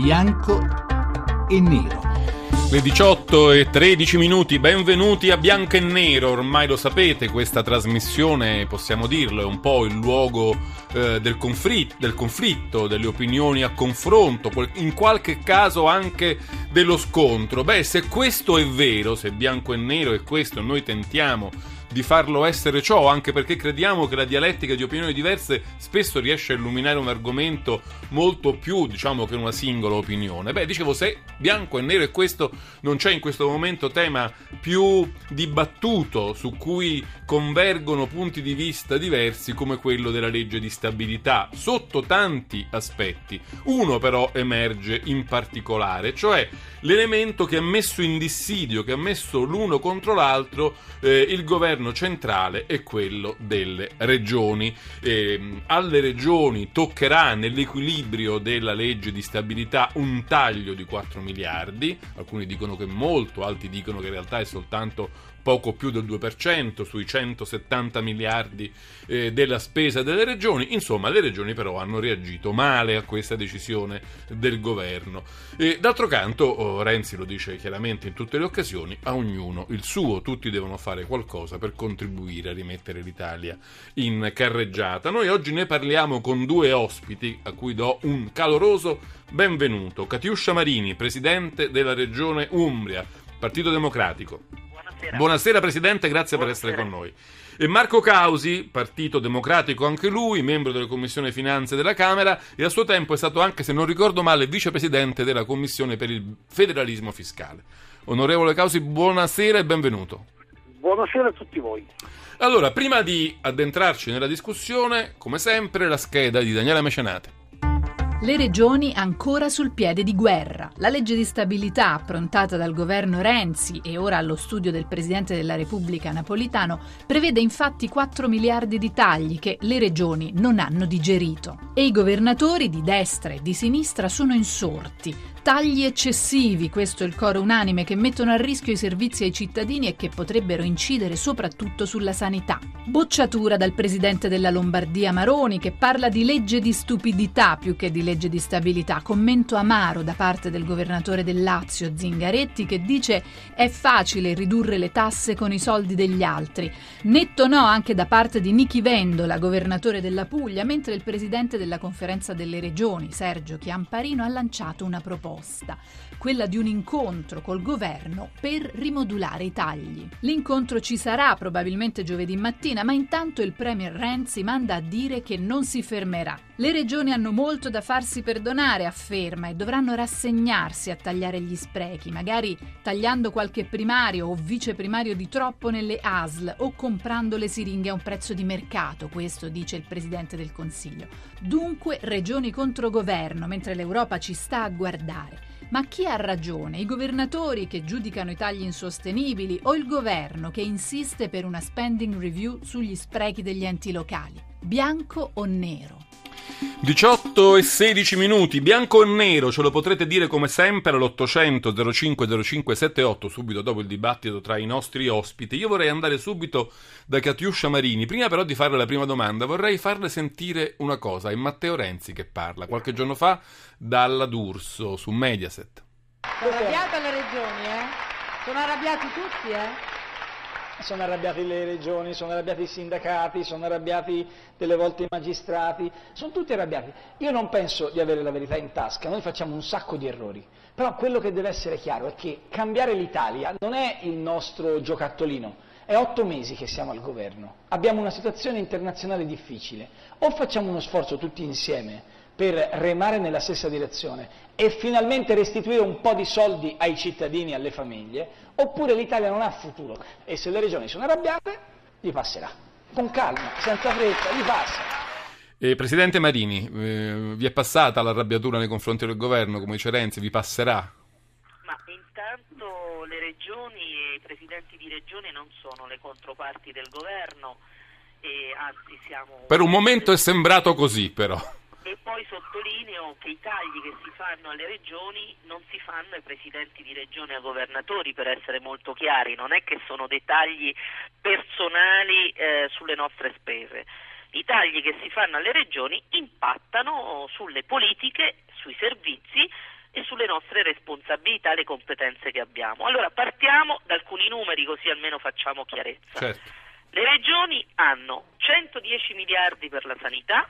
bianco e nero. Le 18 e 13 minuti, benvenuti a Bianco e Nero, ormai lo sapete, questa trasmissione, possiamo dirlo, è un po' il luogo eh, del, conflitto, del conflitto, delle opinioni a confronto, in qualche caso anche dello scontro. Beh, se questo è vero, se Bianco e Nero è questo, noi tentiamo di farlo essere ciò, anche perché crediamo che la dialettica di opinioni diverse spesso riesce a illuminare un argomento molto più, diciamo, che una singola opinione. Beh, dicevo, se bianco e nero è questo, non c'è in questo momento tema più dibattuto su cui convergono punti di vista diversi come quello della legge di stabilità, sotto tanti aspetti. Uno però emerge in particolare, cioè l'elemento che ha messo in dissidio, che ha messo l'uno contro l'altro eh, il governo centrale e quello delle regioni. Eh, alle regioni toccherà nell'equilibrio della legge di stabilità un taglio di 4 miliardi, alcuni dicono che molto, altri dicono che in realtà è soltanto poco più del 2% sui 170 miliardi eh, della spesa delle regioni. Insomma, le regioni però hanno reagito male a questa decisione del governo. E, d'altro canto, oh, Renzi lo dice chiaramente in tutte le occasioni, a ognuno il suo, tutti devono fare qualcosa per contribuire a rimettere l'Italia in carreggiata. Noi oggi ne parliamo con due ospiti a cui do un caloroso benvenuto. Catiuscia Marini, presidente della regione Umbria, Partito Democratico. Buonasera. Buonasera Presidente, grazie Buonasera. per essere con noi. E Marco Causi, Partito Democratico anche lui, membro della Commissione Finanze della Camera e a suo tempo è stato anche, se non ricordo male, vicepresidente della Commissione per il federalismo fiscale. Onorevole Causi, buonasera e benvenuto. Buonasera a tutti voi. Allora, prima di addentrarci nella discussione, come sempre, la scheda di Daniela Mecenate. Le regioni ancora sul piede di guerra. La legge di stabilità approntata dal governo Renzi e ora allo studio del Presidente della Repubblica Napolitano prevede infatti 4 miliardi di tagli che le regioni non hanno digerito. E i governatori di destra e di sinistra sono insorti, Tagli eccessivi, questo è il coro unanime, che mettono a rischio i servizi ai cittadini e che potrebbero incidere soprattutto sulla sanità. Bocciatura dal presidente della Lombardia Maroni che parla di legge di stupidità più che di legge di stabilità. Commento amaro da parte del governatore del Lazio Zingaretti che dice è facile ridurre le tasse con i soldi degli altri. Netto no anche da parte di Nichi Vendola, governatore della Puglia, mentre il presidente della conferenza delle regioni Sergio Chiamparino ha lanciato una proposta proposta, quella di un incontro col governo per rimodulare i tagli. L'incontro ci sarà probabilmente giovedì mattina, ma intanto il Premier Renzi manda a dire che non si fermerà. Le regioni hanno molto da farsi perdonare, afferma, e dovranno rassegnarsi a tagliare gli sprechi, magari tagliando qualche primario o vice primario di troppo nelle ASL o comprando le siringhe a un prezzo di mercato, questo dice il Presidente del Consiglio. Dunque regioni contro governo, mentre l'Europa ci sta a guardare. Ma chi ha ragione? I governatori che giudicano i tagli insostenibili o il governo che insiste per una spending review sugli sprechi degli enti locali? Bianco o nero? 18 e 16 minuti, bianco e nero, ce lo potrete dire come sempre all'800 05 05 78, subito dopo il dibattito tra i nostri ospiti. Io vorrei andare subito da Catiuscia Marini. Prima però di farle la prima domanda, vorrei farle sentire una cosa. È Matteo Renzi che parla, qualche giorno fa, dalla D'Urso su Mediaset. Sono arrabbiate le regioni, eh? Sono arrabbiati tutti, eh? Sono arrabbiati le regioni, sono arrabbiati i sindacati, sono arrabbiati delle volte i magistrati, sono tutti arrabbiati. Io non penso di avere la verità in tasca, noi facciamo un sacco di errori, però quello che deve essere chiaro è che cambiare l'Italia non è il nostro giocattolino, è otto mesi che siamo al governo, abbiamo una situazione internazionale difficile, o facciamo uno sforzo tutti insieme per remare nella stessa direzione e finalmente restituire un po' di soldi ai cittadini e alle famiglie, oppure l'Italia non ha futuro e se le regioni sono arrabbiate gli passerà. Con calma, senza fretta, gli passa. Eh, Presidente Marini, eh, vi è passata l'arrabbiatura nei confronti del governo, come dice Renzi, vi passerà? Ma intanto le regioni e i presidenti di regione non sono le controparti del governo e anzi siamo... Per un momento è sembrato così però e poi sottolineo che i tagli che si fanno alle regioni non si fanno ai presidenti di regione e ai governatori, per essere molto chiari, non è che sono dei tagli personali eh, sulle nostre spese. I tagli che si fanno alle regioni impattano sulle politiche, sui servizi e sulle nostre responsabilità le competenze che abbiamo. Allora partiamo da alcuni numeri così almeno facciamo chiarezza. Certo. Le regioni hanno 110 miliardi per la sanità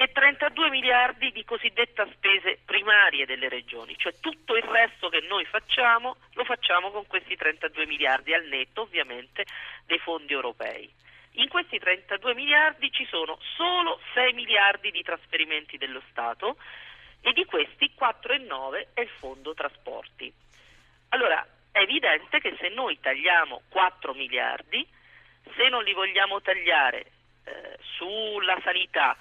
e 32 miliardi di cosiddetta spese primarie delle regioni, cioè tutto il resto che noi facciamo lo facciamo con questi 32 miliardi al netto ovviamente dei fondi europei. In questi 32 miliardi ci sono solo 6 miliardi di trasferimenti dello Stato e di questi 4,9 è il fondo trasporti. Allora è evidente che se noi tagliamo 4 miliardi, se non li vogliamo tagliare eh, sulla sanità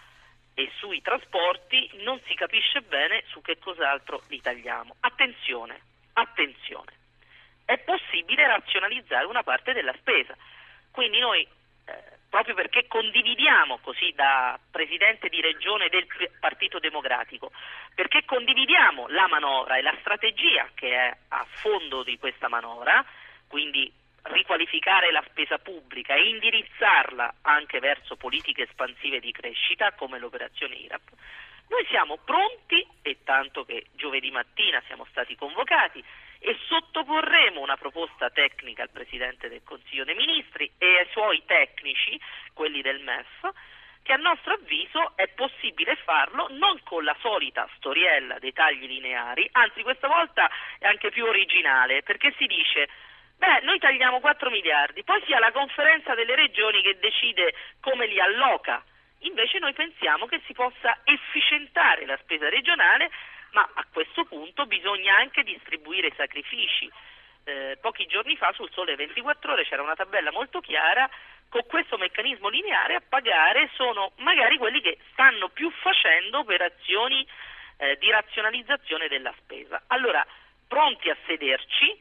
e sui trasporti, non si capisce bene su che cos'altro li tagliamo. Attenzione, attenzione, è possibile razionalizzare una parte della spesa. Quindi noi eh, proprio perché condividiamo così da presidente di regione del Partito Democratico, perché condividiamo la manovra e la strategia che è a fondo di questa manovra, quindi riqualificare la spesa pubblica e indirizzarla anche verso politiche espansive di crescita come l'operazione IRAP. Noi siamo pronti, e tanto che giovedì mattina siamo stati convocati, e sottoporremo una proposta tecnica al Presidente del Consiglio dei Ministri e ai suoi tecnici, quelli del MEF, che a nostro avviso è possibile farlo non con la solita storiella dei tagli lineari, anzi questa volta è anche più originale, perché si dice Beh, noi tagliamo 4 miliardi, poi sia la conferenza delle regioni che decide come li alloca. Invece noi pensiamo che si possa efficientare la spesa regionale ma a questo punto bisogna anche distribuire i sacrifici. Eh, pochi giorni fa sul Sole 24 ore c'era una tabella molto chiara con questo meccanismo lineare a pagare sono magari quelli che stanno più facendo operazioni eh, di razionalizzazione della spesa. Allora, pronti a sederci,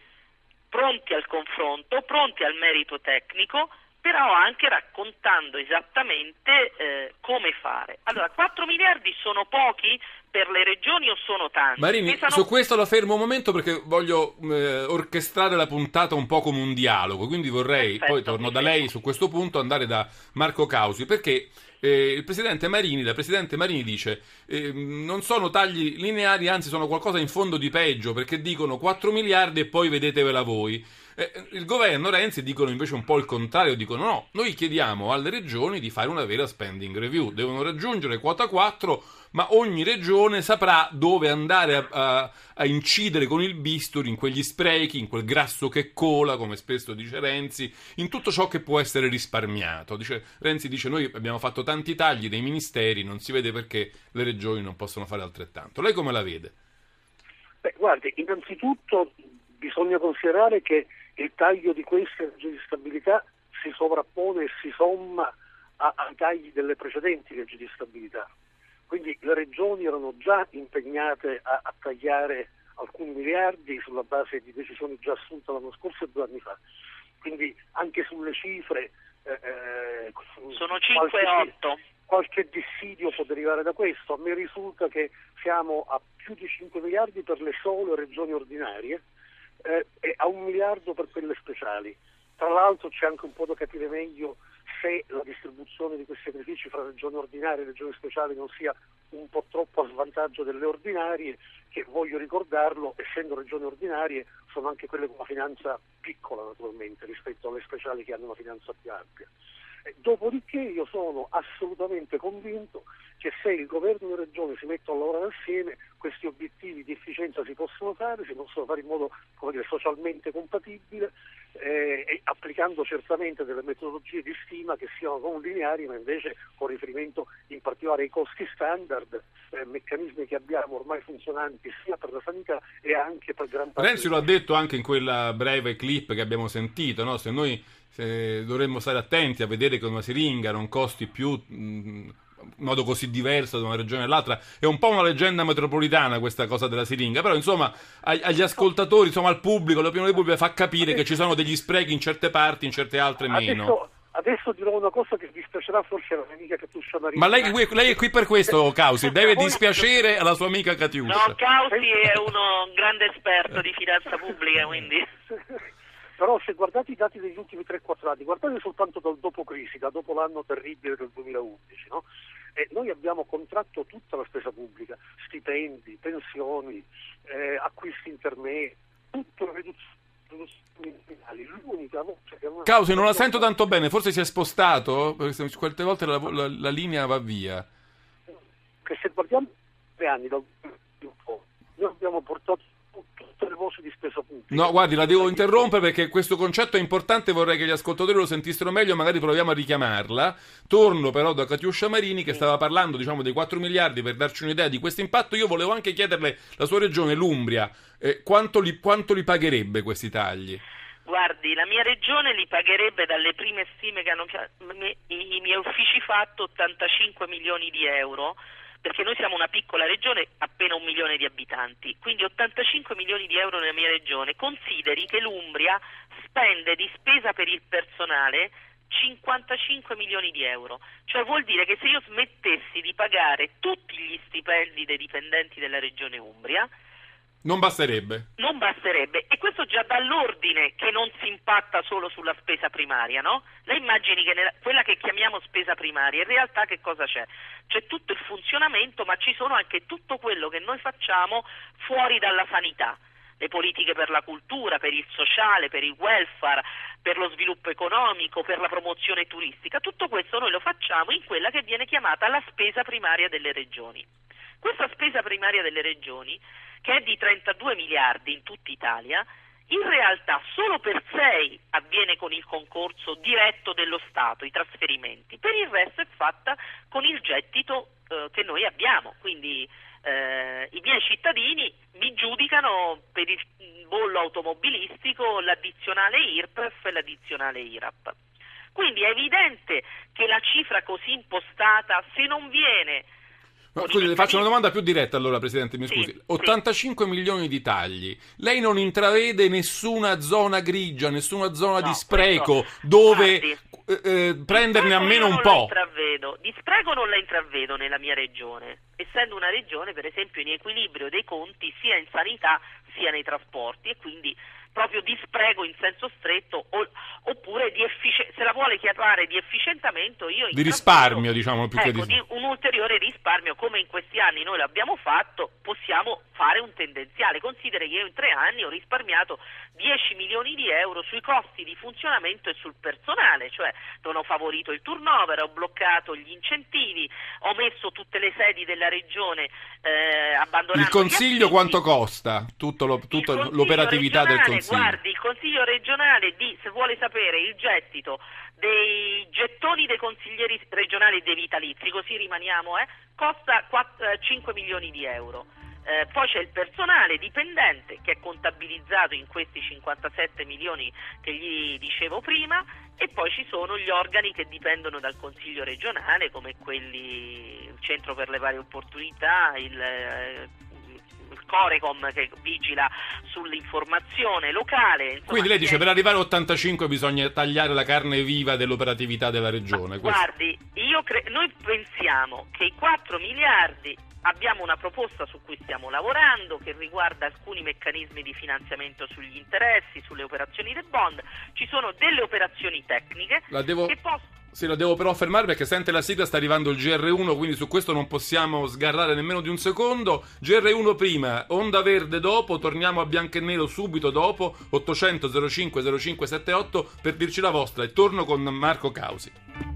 pronti al confronto, pronti al merito tecnico, però anche raccontando esattamente eh, come fare. Allora, 4 miliardi sono pochi per le regioni o sono tanti? Marini, Pesano... su questo la fermo un momento perché voglio eh, orchestrare la puntata un po' come un dialogo, quindi vorrei, Perfetto, poi torno da lei su questo punto, andare da Marco Causi, perché eh, il presidente Marini, la presidente Marini dice eh, non sono tagli lineari, anzi sono qualcosa in fondo di peggio, perché dicono 4 miliardi e poi vedetevela voi. Eh, il governo Renzi dicono invece un po' il contrario, dicono no, noi chiediamo alle regioni di fare una vera spending review, devono raggiungere quota 4, ma ogni regione saprà dove andare a, a, a incidere con il bisturi in quegli sprechi, in quel grasso che cola, come spesso dice Renzi, in tutto ciò che può essere risparmiato. Dice, Renzi dice noi abbiamo fatto tanti tagli dei ministeri, non si vede perché le regioni non possono fare altrettanto. Lei come la vede? Beh, guardi, innanzitutto bisogna considerare che il taglio di queste leggi di stabilità si sovrappone e si somma a, ai tagli delle precedenti leggi di stabilità. Quindi le regioni erano già impegnate a, a tagliare alcuni miliardi sulla base di decisioni già assunte l'anno scorso e due anni fa. Quindi anche sulle cifre... Eh, eh Sono 5 e 8 qualche dissidio può derivare da questo. A me risulta che siamo a più di 5 miliardi per le sole regioni ordinarie eh, a un miliardo per quelle speciali. Tra l'altro c'è anche un po' da capire meglio se la distribuzione di questi sacrifici fra regioni ordinarie e regioni speciali non sia un po' troppo a svantaggio delle ordinarie, che voglio ricordarlo, essendo regioni ordinarie, sono anche quelle con una finanza piccola naturalmente rispetto alle speciali che hanno una finanza più ampia. Dopodiché io sono assolutamente convinto che se il governo e le regioni si mettono a lavorare assieme, questi obiettivi di efficienza si possono fare, si possono fare in modo dire, socialmente compatibile, eh, applicando certamente delle metodologie di stima che siano non lineari, ma invece con riferimento in particolare ai costi standard, eh, meccanismi che abbiamo ormai funzionanti sia per la sanità e anche per gran parte. Renzi lo ha detto anche in quella breve clip che abbiamo sentito, no? se noi se dovremmo stare attenti a vedere che una siringa non costi più mh, modo così diverso da una regione all'altra. È un po' una leggenda metropolitana questa cosa della siringa, però insomma agli ascoltatori, insomma al pubblico, l'opinione pubblica fa capire che ci sono degli sprechi in certe parti, in certe altre meno. Adesso, adesso dirò una cosa che dispiacerà forse alla mia amica Catiuscia Marini. Ma lei, lei, è qui per questo, Causi, deve dispiacere alla sua amica Catiuscia. No, Causi è uno grande esperto di finanza pubblica, quindi... Però se guardate i dati degli ultimi 3-4 anni, guardate soltanto dal dopo crisi, da dopo l'anno terribile del 2011, no? E noi abbiamo contratto tutta la spesa pubblica, stipendi, pensioni, eh, acquisti intermedi, tutto riduzione L'unica voce che Causi, non la sento tanto bene, forse si è spostato? Perché quante volte la, la, la linea va via. Che se guardiamo tre anni noi abbiamo portato tutte le voci di spesa pubblica. No, guardi, la devo interrompere perché questo concetto è importante, vorrei che gli ascoltatori lo sentissero meglio, magari proviamo a richiamarla. Torno però da Catiuscia Marini che stava parlando, diciamo, dei 4 miliardi per darci un'idea di questo impatto. Io volevo anche chiederle la sua regione, l'Umbria, eh, quanto, li, quanto li pagherebbe questi tagli? Guardi, la mia regione li pagherebbe dalle prime stime che hanno i miei uffici fatto 85 milioni di euro perché noi siamo una piccola regione, appena un milione di abitanti, quindi 85 milioni di euro nella mia regione. Consideri che l'Umbria spende di spesa per il personale 55 milioni di euro, cioè vuol dire che se io smettessi di pagare tutti gli stipendi dei dipendenti della regione Umbria, non basterebbe. Non basterebbe. E questo già dà l'ordine che non si impatta solo sulla spesa primaria, no? Lei immagini che nella, quella che chiamiamo spesa primaria, in realtà che cosa c'è? C'è tutto il funzionamento, ma ci sono anche tutto quello che noi facciamo fuori dalla sanità. Le politiche per la cultura, per il sociale, per il welfare, per lo sviluppo economico, per la promozione turistica. Tutto questo noi lo facciamo in quella che viene chiamata la spesa primaria delle regioni. Questa spesa primaria delle regioni che è di 32 miliardi in tutta Italia, in realtà solo per 6 avviene con il concorso diretto dello Stato, i trasferimenti, per il resto è fatta con il gettito eh, che noi abbiamo, quindi eh, i miei cittadini mi giudicano per il bollo automobilistico l'addizionale IRPEF e l'addizionale IRAP. Quindi è evidente che la cifra così impostata, se non viene Scusi, le faccio una domanda più diretta allora, Presidente, mi scusi. Sì, 85 sì. milioni di tagli. Lei non intravede nessuna zona grigia, nessuna zona no, di spreco dove eh, eh, prenderne almeno un po'? Di spreco non la intravedo nella mia regione, essendo una regione, per esempio, in equilibrio dei conti sia in sanità sia nei trasporti e quindi proprio di spreco in senso stretto o, oppure di effic- se la vuole chiamare di efficientamento io di risparmio diciamo più ecco, che di... un ulteriore risparmio come in questi anni noi l'abbiamo fatto possiamo fare un tendenziale. Consideri che io in tre anni ho risparmiato 10 milioni di euro sui costi di funzionamento e sul personale cioè non ho favorito il turnover ho bloccato gli incentivi ho messo tutte le sedi della regione eh, abbandonando il consiglio quanto costa? Tutto lo, tutta l'operatività del consiglio guardi, il Consiglio regionale di, se vuole sapere, il gettito dei gettoni dei consiglieri regionali dei vitalizi, così rimaniamo, eh, costa 4, 5 eh, milioni di euro. Eh, poi c'è il personale dipendente che è contabilizzato in questi 57 milioni che gli dicevo prima e poi ci sono gli organi che dipendono dal Consiglio regionale come quelli, il Centro per le varie opportunità, il eh, Corecom che vigila sull'informazione locale. Insomma, Quindi lei dice che per arrivare a 85 bisogna tagliare la carne viva dell'operatività della regione. Guardi, cre- noi pensiamo che i 4 miliardi abbiamo una proposta su cui stiamo lavorando che riguarda alcuni meccanismi di finanziamento sugli interessi, sulle operazioni del bond. Ci sono delle operazioni tecniche devo... che possono sì, lo devo però fermare perché sente la sigla, sta arrivando il GR1, quindi su questo non possiamo sgarrare nemmeno di un secondo. GR1 prima, Onda Verde dopo, torniamo a bianco e nero subito dopo, 800 05 0578 per dirci la vostra e torno con Marco Causi.